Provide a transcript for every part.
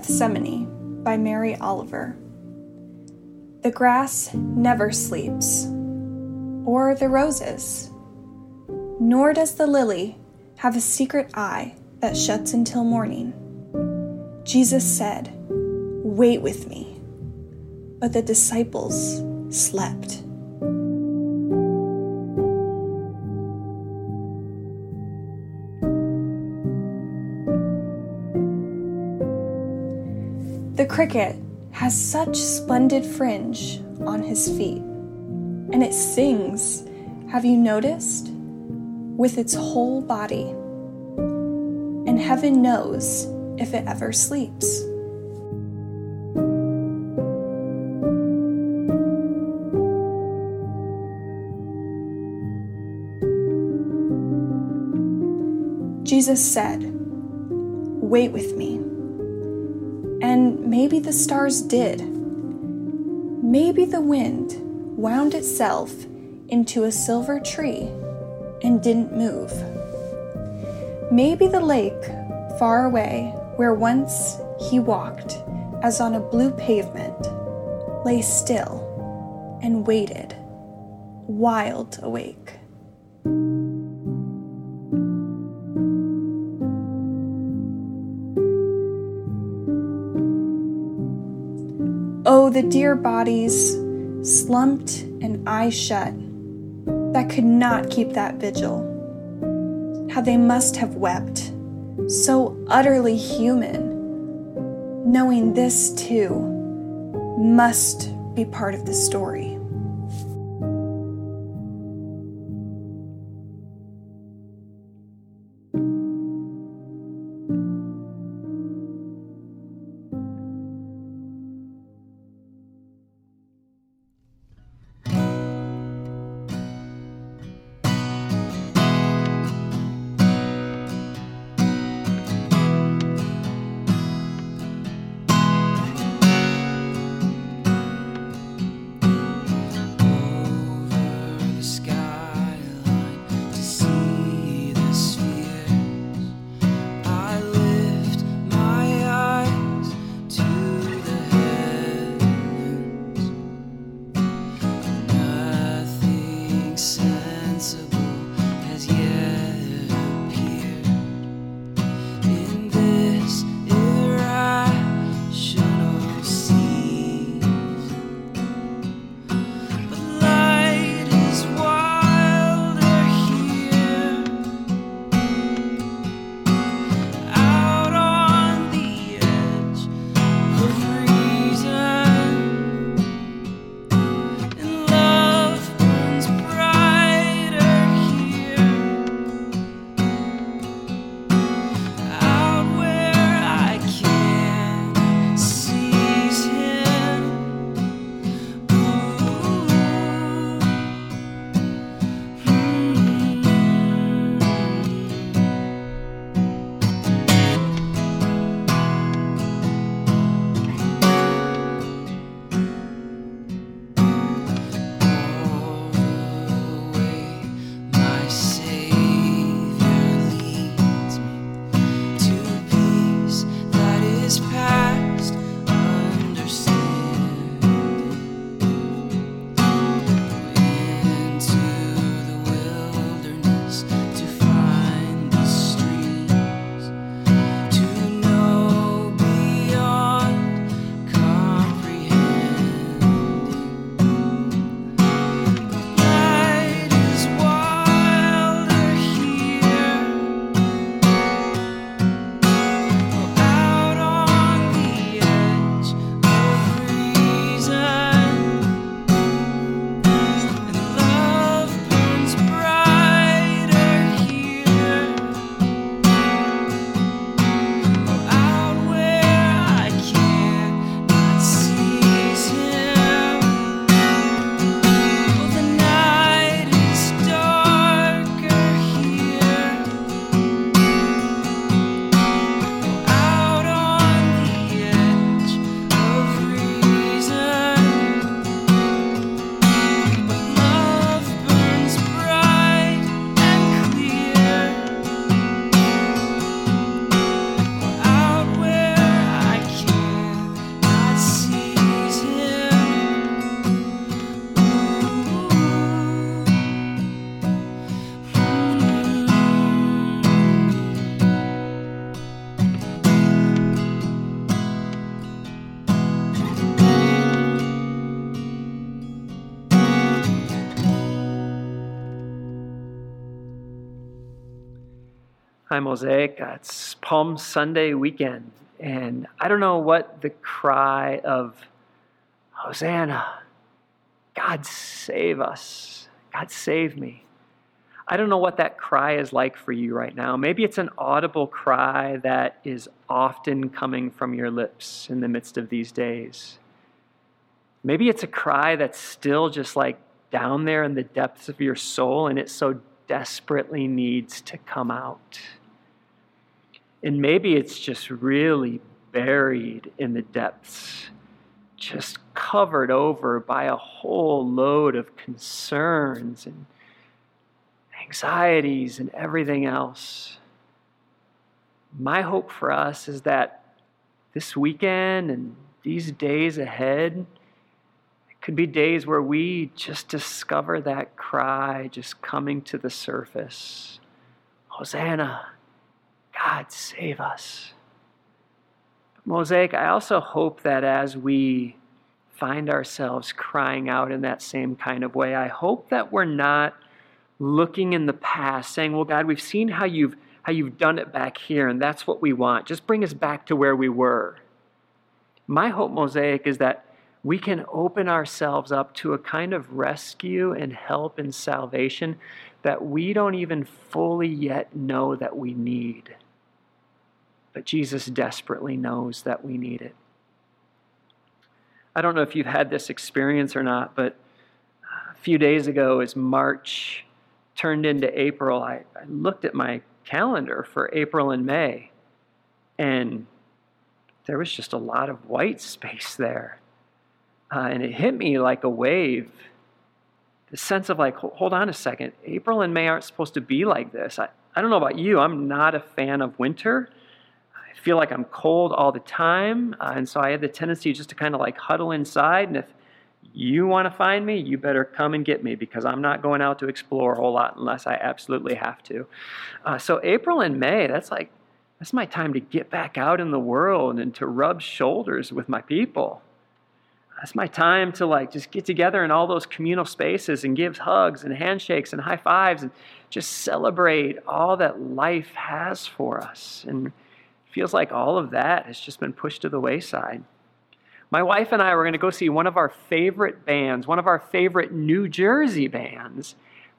Gethsemane by Mary Oliver. The grass never sleeps, or the roses, nor does the lily have a secret eye that shuts until morning. Jesus said, Wait with me. But the disciples slept. Cricket has such splendid fringe on his feet, and it sings, have you noticed? With its whole body. And heaven knows if it ever sleeps. Jesus said, Wait with me. Maybe the stars did. Maybe the wind wound itself into a silver tree and didn't move. Maybe the lake far away where once he walked as on a blue pavement lay still and waited, wild awake. The dear bodies, slumped and eyes shut, that could not keep that vigil. How they must have wept, so utterly human, knowing this too must be part of the story. Hi, Mosaic. Uh, it's Palm Sunday weekend, and I don't know what the cry of Hosanna, God save us, God save me. I don't know what that cry is like for you right now. Maybe it's an audible cry that is often coming from your lips in the midst of these days. Maybe it's a cry that's still just like down there in the depths of your soul and it so desperately needs to come out. And maybe it's just really buried in the depths, just covered over by a whole load of concerns and anxieties and everything else. My hope for us is that this weekend and these days ahead could be days where we just discover that cry just coming to the surface Hosanna! God, save us. Mosaic, I also hope that as we find ourselves crying out in that same kind of way, I hope that we're not looking in the past saying, Well, God, we've seen how you've how you've done it back here, and that's what we want. Just bring us back to where we were. My hope, Mosaic, is that we can open ourselves up to a kind of rescue and help and salvation that we don't even fully yet know that we need. But Jesus desperately knows that we need it. I don't know if you've had this experience or not, but a few days ago, as March turned into April, I, I looked at my calendar for April and May, and there was just a lot of white space there. Uh, and it hit me like a wave. The sense of like, hold on a second, April and May aren't supposed to be like this. I, I don't know about you, I'm not a fan of winter feel like I'm cold all the time. Uh, and so I had the tendency just to kind of like huddle inside. And if you want to find me, you better come and get me because I'm not going out to explore a whole lot unless I absolutely have to. Uh, so April and May, that's like, that's my time to get back out in the world and to rub shoulders with my people. That's my time to like just get together in all those communal spaces and give hugs and handshakes and high fives and just celebrate all that life has for us. And feels like all of that has just been pushed to the wayside. My wife and I were going to go see one of our favorite bands, one of our favorite New Jersey bands,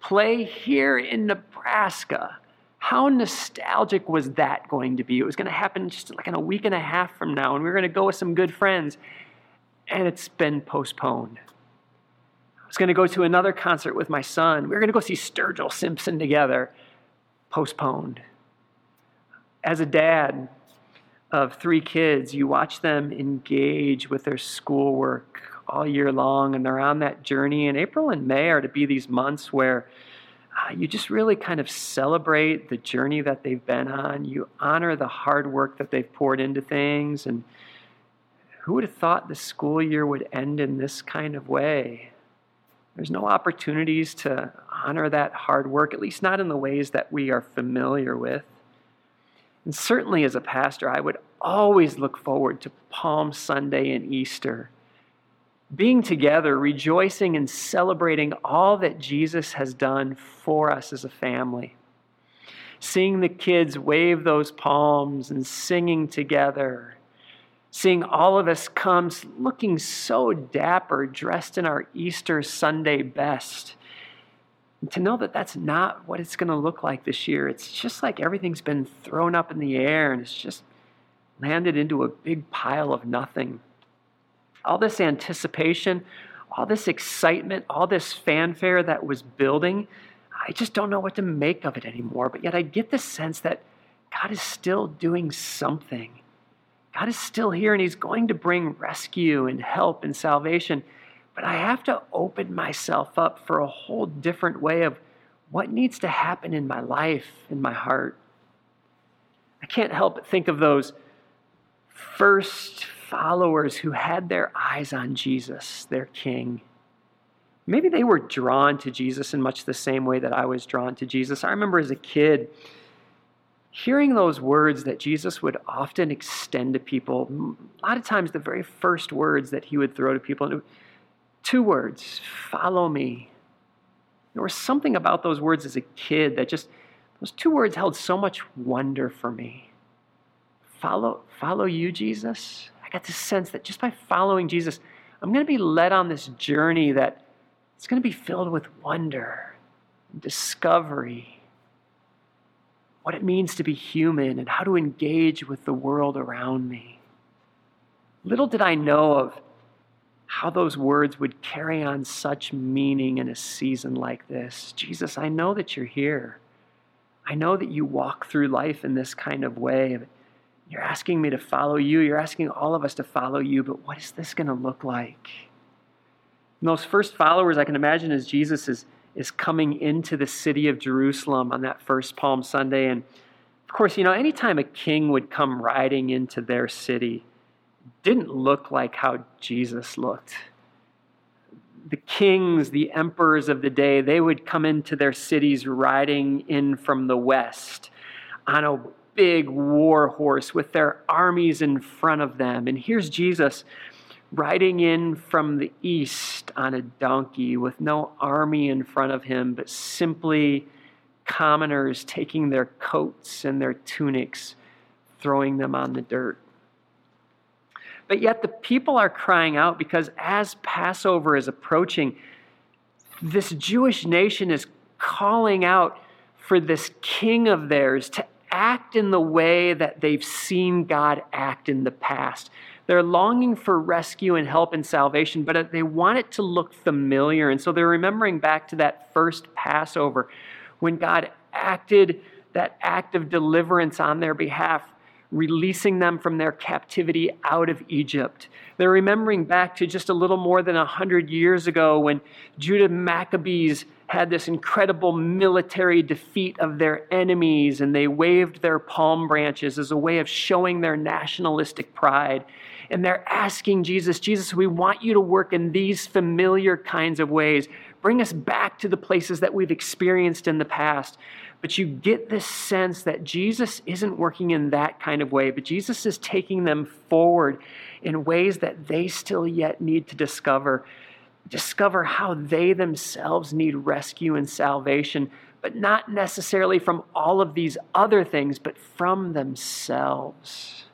play here in Nebraska. How nostalgic was that going to be? It was going to happen just like in a week and a half from now, and we were going to go with some good friends, and it's been postponed. I was going to go to another concert with my son. We were going to go see Sturgill Simpson together, postponed as a dad of three kids, you watch them engage with their schoolwork all year long, and they're on that journey. And April and May are to be these months where uh, you just really kind of celebrate the journey that they've been on. You honor the hard work that they've poured into things. And who would have thought the school year would end in this kind of way? There's no opportunities to honor that hard work, at least not in the ways that we are familiar with. And certainly as a pastor, I would always look forward to Palm Sunday and Easter. Being together, rejoicing and celebrating all that Jesus has done for us as a family. Seeing the kids wave those palms and singing together. Seeing all of us come looking so dapper, dressed in our Easter Sunday best to know that that's not what it's going to look like this year. It's just like everything's been thrown up in the air and it's just landed into a big pile of nothing. All this anticipation, all this excitement, all this fanfare that was building, I just don't know what to make of it anymore. But yet I get the sense that God is still doing something. God is still here and He's going to bring rescue and help and salvation. But I have to open myself up for a whole different way of what needs to happen in my life, in my heart. I can't help but think of those first followers who had their eyes on Jesus, their King. Maybe they were drawn to Jesus in much the same way that I was drawn to Jesus. I remember as a kid hearing those words that Jesus would often extend to people. A lot of times, the very first words that he would throw to people Two words follow me. There was something about those words as a kid that just Those two words held so much wonder for me. Follow, follow you, Jesus. I got this sense that just by following Jesus, I'm going to be led on this journey that it's going to be filled with wonder, and discovery, what it means to be human, and how to engage with the world around me. Little did I know of how those words would carry on such meaning in a season like this. Jesus, I know that you're here. I know that you walk through life in this kind of way. You're asking me to follow you. You're asking all of us to follow you, but what is this going to look like? And those first followers, I can imagine, as Jesus is, is coming into the city of Jerusalem on that first Palm Sunday. And of course, you know, anytime a king would come riding into their city, didn't look like how Jesus looked. The kings, the emperors of the day, they would come into their cities riding in from the west on a big war horse with their armies in front of them. And here's Jesus riding in from the east on a donkey with no army in front of him, but simply commoners taking their coats and their tunics, throwing them on the dirt. But yet the people are crying out because as Passover is approaching, this Jewish nation is calling out for this king of theirs to act in the way that they've seen God act in the past. They're longing for rescue and help and salvation, but they want it to look familiar. And so they're remembering back to that first Passover when God acted that act of deliverance on their behalf releasing them from their captivity out of Egypt. They're remembering back to just a little more than 100 years ago when Judah Maccabees had this incredible military defeat of their enemies and they waved their palm branches as a way of showing their nationalistic pride. And they're asking Jesus, Jesus, we want you to work in these familiar kinds of ways. Bring us back to the places that we've experienced in the past. But you get this sense that Jesus isn't working in that kind of way, but Jesus is taking them forward in ways that they still yet need to discover. Discover how they themselves need rescue and salvation, but not necessarily from all of these other things, but from themselves.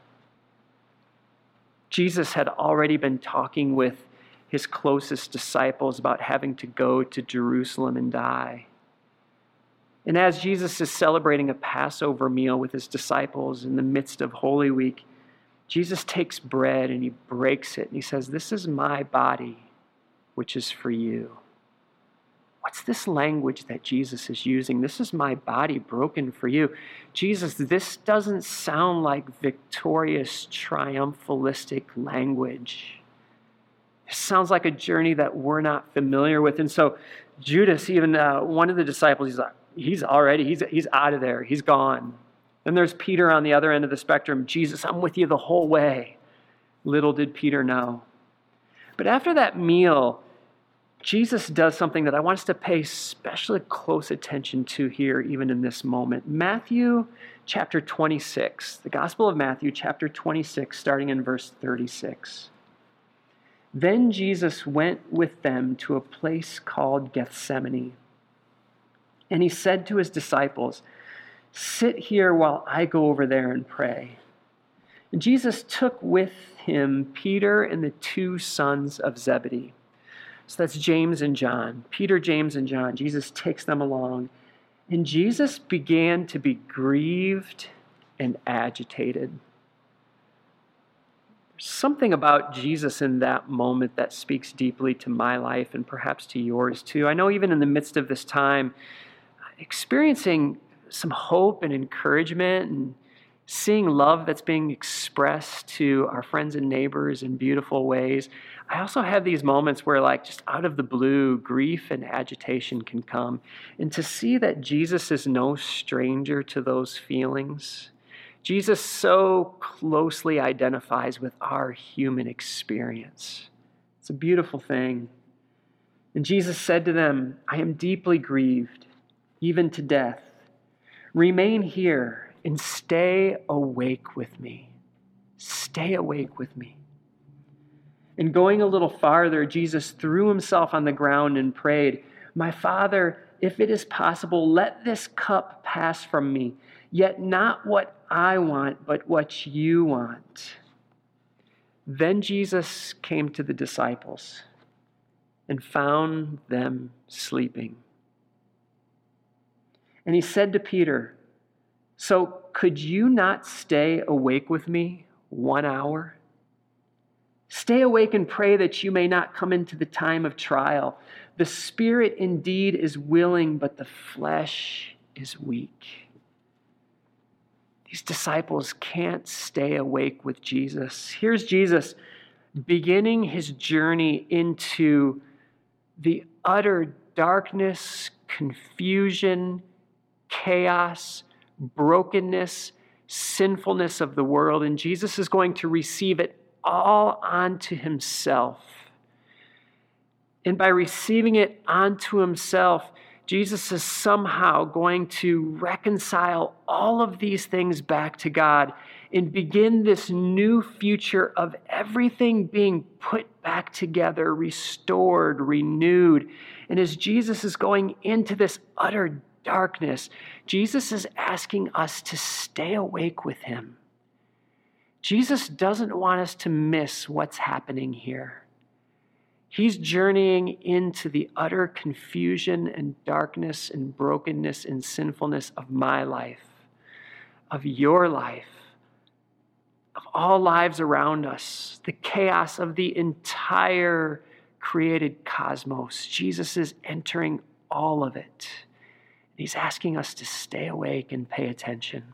Jesus had already been talking with his closest disciples about having to go to Jerusalem and die. And as Jesus is celebrating a Passover meal with his disciples in the midst of Holy Week, Jesus takes bread and he breaks it and he says, This is my body, which is for you. What's this language that Jesus is using? This is my body broken for you. Jesus, this doesn't sound like victorious, triumphalistic language. It sounds like a journey that we're not familiar with. And so, Judas, even uh, one of the disciples, he's like, he's already, he's, he's out of there. He's gone. Then there's Peter on the other end of the spectrum. Jesus, I'm with you the whole way. Little did Peter know. But after that meal, Jesus does something that I want us to pay especially close attention to here, even in this moment. Matthew chapter 26, the Gospel of Matthew, chapter 26, starting in verse 36. Then Jesus went with them to a place called Gethsemane and he said to his disciples, Sit here while I go over there and pray. And Jesus took with him Peter and the two sons of Zebedee. So that's James and John. Peter, James, and John. Jesus takes them along. And Jesus began to be grieved and agitated. There's something about Jesus in that moment that speaks deeply to my life and perhaps to yours too. I know even in the midst of this time, experiencing some hope and encouragement and seeing love that's being expressed to our friends and neighbors in beautiful ways. I also have these moments where, like, just out of the blue, grief and agitation can come. And to see that Jesus is no stranger to those feelings, Jesus so closely identifies with our human experience. It's a beautiful thing. And Jesus said to them, I am deeply grieved even to death. Remain here and stay awake with me. Stay awake with me. And going a little farther, Jesus threw himself on the ground and prayed, My Father, if it is possible, let this cup pass from me, yet not what I want, but what you want. Then Jesus came to the disciples and found them sleeping. And he said to Peter, So could you not stay awake with me one hour? Stay awake and pray that you may not come into the time of trial. The spirit indeed is willing, but the flesh is weak. These disciples can't stay awake with Jesus. Here's Jesus beginning his journey into the utter darkness, confusion, chaos, brokenness, sinfulness of the world, and Jesus is going to receive it all onto himself. And by receiving it onto himself, Jesus is somehow going to reconcile all of these things back to God and begin this new future of everything being put back together, restored, renewed. And as Jesus is going into this utter darkness, Jesus is asking us to stay awake with him. Jesus doesn't want us to miss what's happening here. He's journeying into the utter confusion and darkness and brokenness and sinfulness of my life, of your life, of all lives around us, the chaos of the entire created cosmos. Jesus is entering all of it. He's asking us to stay awake and pay attention.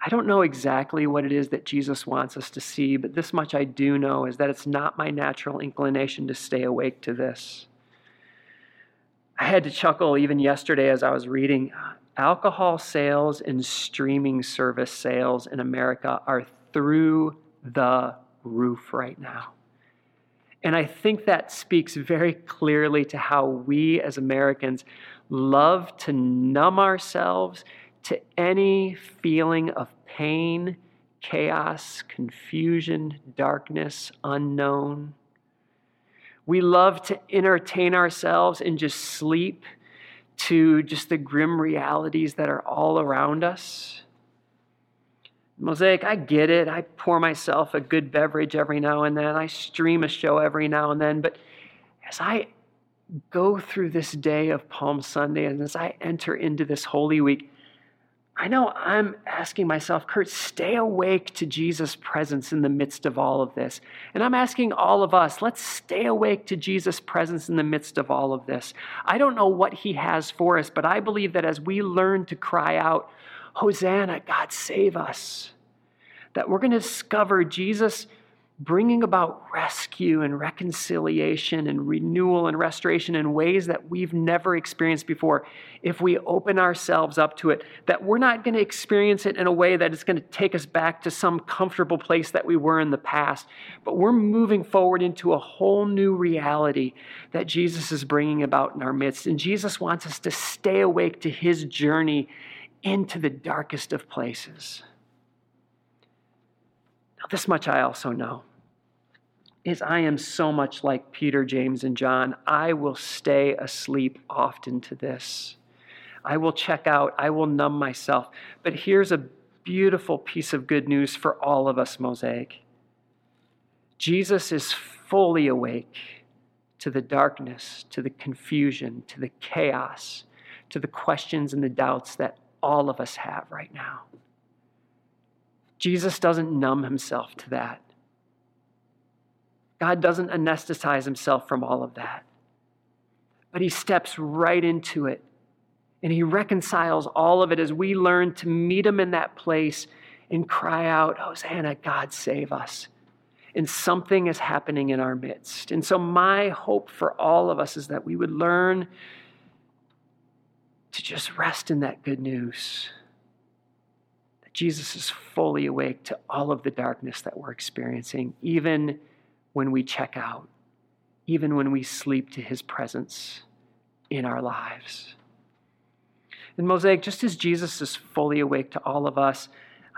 I don't know exactly what it is that Jesus wants us to see, but this much I do know is that it's not my natural inclination to stay awake to this. I had to chuckle even yesterday as I was reading. Alcohol sales and streaming service sales in America are through the roof right now. And I think that speaks very clearly to how we as Americans love to numb ourselves to any feeling of pain, chaos, confusion, darkness, unknown. We love to entertain ourselves and just sleep to just the grim realities that are all around us. Mosaic, I get it. I pour myself a good beverage every now and then. I stream a show every now and then. But as I go through this day of Palm Sunday and as I enter into this Holy Week, I know I'm asking myself, Kurt, stay awake to Jesus' presence in the midst of all of this. And I'm asking all of us, let's stay awake to Jesus' presence in the midst of all of this. I don't know what he has for us, but I believe that as we learn to cry out, Hosanna, God save us, that we're going to discover Jesus bringing about rescue and reconciliation and renewal and restoration in ways that we've never experienced before if we open ourselves up to it. That we're not going to experience it in a way that is going to take us back to some comfortable place that we were in the past, but we're moving forward into a whole new reality that Jesus is bringing about in our midst. And Jesus wants us to stay awake to his journey into the darkest of places. Now, this much I also know is I am so much like Peter, James, and John. I will stay asleep often to this. I will check out, I will numb myself. But here's a beautiful piece of good news for all of us, Mosaic. Jesus is fully awake to the darkness, to the confusion, to the chaos, to the questions and the doubts that all of us have right now. Jesus doesn't numb himself to that. God doesn't anesthetize himself from all of that, but he steps right into it and he reconciles all of it as we learn to meet him in that place and cry out, Hosanna, God save us. And something is happening in our midst. And so, my hope for all of us is that we would learn to just rest in that good news. That Jesus is fully awake to all of the darkness that we're experiencing, even when we check out, even when we sleep to his presence in our lives. In Mosaic, just as Jesus is fully awake to all of us,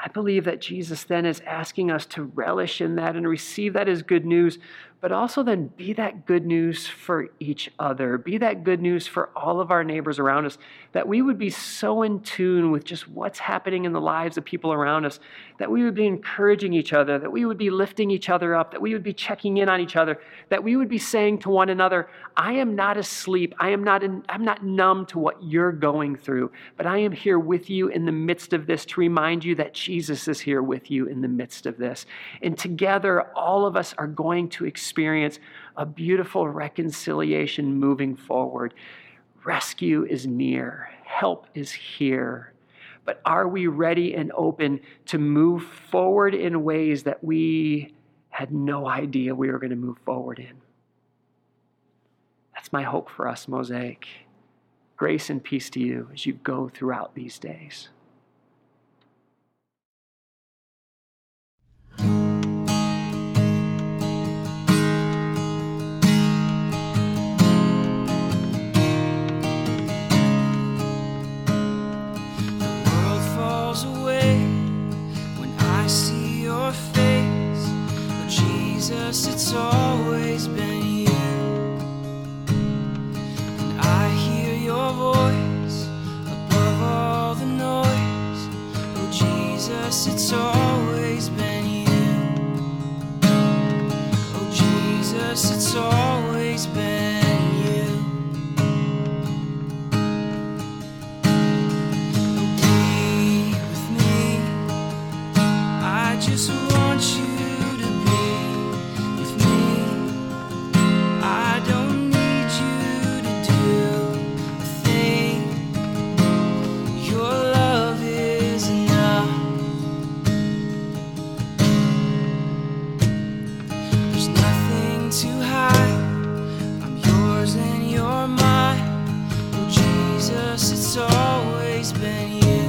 I believe that Jesus then is asking us to relish in that and receive that as good news, but also then be that good news for each other. Be that good news for all of our neighbors around us, that we would be so in tune with just what's happening in the lives of people around us, that we would be encouraging each other, that we would be lifting each other up, that we would be checking in on each other, that we would be saying to one another, I am not asleep. I am not, in, I'm not numb to what you're going through, but I am here with you in the midst of this to remind you that Jesus is here with you in the midst of this. And together, all of us are going to experience a beautiful reconciliation moving forward. Rescue is near, help is here. But are we ready and open to move forward in ways that we had no idea we were going to move forward in? That's my hope for us, Mosaic. Grace and peace to you as you go throughout these days. Jesus, it's always always been you.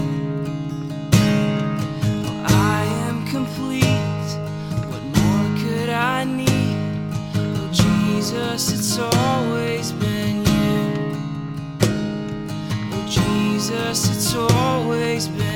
I am complete. What more could I need? Oh, Jesus, it's always been you. Oh, Jesus, it's always been